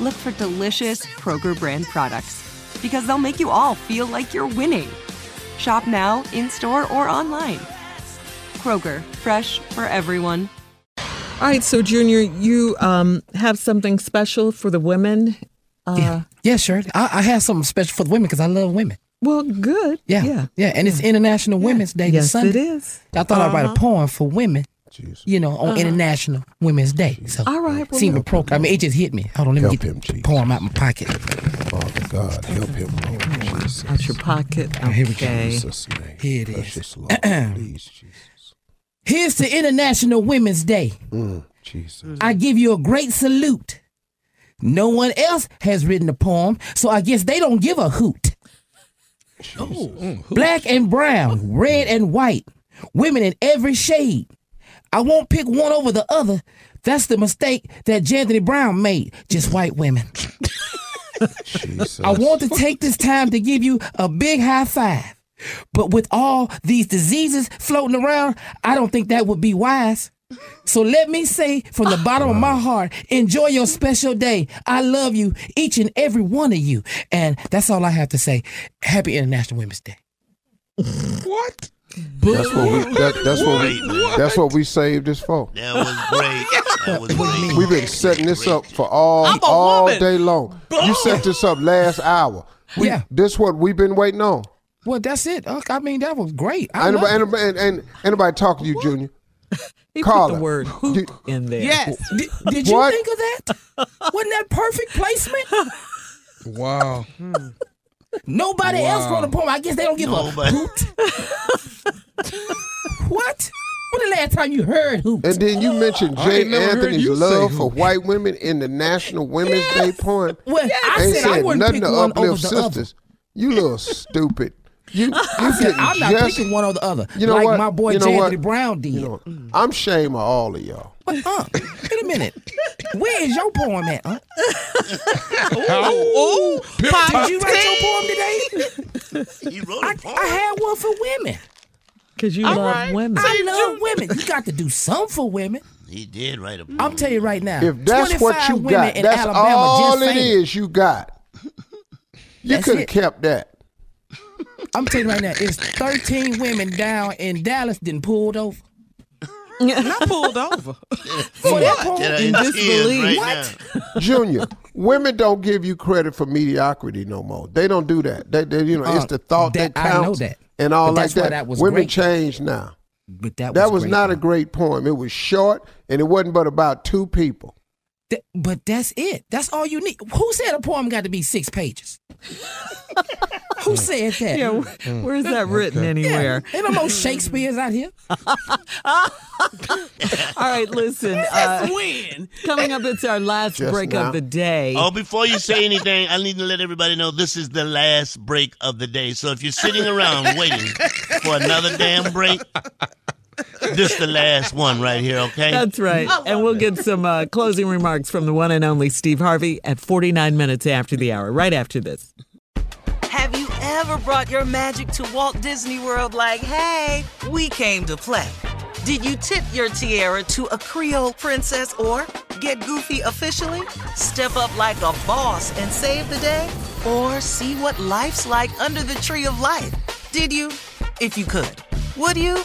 look for delicious Kroger brand products because they'll make you all feel like you're winning. Shop now, in store, or online. Kroger, fresh for everyone. All right, so Junior, you um, have something special for the women. Uh, yeah, yeah, sure. I, I have something special for the women because I love women. Well, good. Yeah, yeah, yeah. and it's International Women's Day Yes, this Sunday. it is. I thought I'd write a Uh-huh. poem for women. You know, on Uh-huh. International Women's Day. So, All right, well, seemed appropriate. I mean, it just hit me. Hold on, let me get the poem out my pocket. Father God, help him, Lord Jesus. Out your pocket. Oh, here we go. Okay. Jesus' name. Here it is. Precious Lord, please, Jesus. Here's to International Women's Day. Mm, Jesus. I give you a great salute. No one else has written a poem, so I guess they don't give a hoot. Black and brown, red and white, women in every shade. I won't pick one over the other. That's the mistake that J. Anthony Brown made. Just white women. I want to take this time to give you a big high five. But with all these diseases floating around, I don't think that would be wise. So let me say from the bottom of my heart, enjoy your special day. I love you, each and every one of you. And that's all I have to say. Happy International Women's Day. What? That's what we. That, that's what we. That's what we saved this for. That was great. That was great. We've been setting this up for all all woman. day long. You set this up last hour. We, Yeah. This what we've been waiting on. Well, that's it. I mean, that was great. I Anybody, love it. anybody, and, and anybody talking to you, Junior? He Carla, put the word hoop in there. Yes. Did, did you What? think of that? Wasn't that perfect placement? Wow. Nobody else wrote a poem. I guess they don't give Nobody. a hoot. what? When the last time you heard who? And then you mentioned Jay ain't never heard Anthony's you love for white women in the National Women's Day poem. Well, I Ain't said I wouldn't nothing pick to one over uplift the other. sisters. You little stupid. You, you I said, I'm not just, picking one or the other. You know like what? my boy You know J. what? Anthony Brown did. You know, I'm shame of all of y'all. But, uh, wait a minute. Where is your poem at? Huh? Ooh, pip Did you write your poem today? He wrote I, a poem. I had one for women. Because you love women. I love women. You got to do some for women. He did write a book. I'm telling you right now. If that's what you women got, in that's Alabama all just it fainted. is you got. You could have kept that. I'm telling you right now, it's 13 women down in Dallas didn't pulled over. Not pulled over. For that point, That are In in disbelief. right What? now. Junior, women don't give you credit for mediocrity no more. They don't do that. They, they you know, it's Uh, the thought that- that, I know counts that. And all like that. that was women great. change now. But that was, That was great, not a great poem. It was short and it wasn't but about two people. Th- but that's it. That's all you need. Who said a poem got to be six pages? Who said that? Yeah, wh- where's that written anywhere? Ain't no more Shakespeare's out here. All right, listen. Uh, Win. coming up, it's our last Just break now. of the day. Oh, before you say anything, I need to let everybody know this is the last break of the day. So if you're sitting around waiting for another damn break, this is the last one right here, okay? That's right. And we'll get some uh, closing remarks from the one and only Steve Harvey at 49 minutes after the hour, right after this. Have you ever brought your magic to Walt Disney World like, hey, we came to play? Did you tip your tiara to a Creole princess or get goofy officially? Step up like a boss and save the day? Or see what life's like under the tree of life? Did you? If you could. Would you?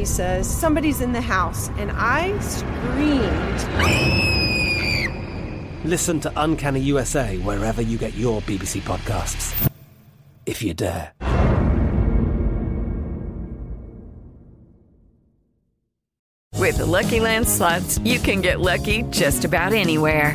He says, Somebody's in the house, and I screamed. Listen to Uncanny USA wherever you get your BBC podcasts, if you dare. With the Lucky Land slots, you can get lucky just about anywhere.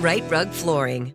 Rite Rug Flooring.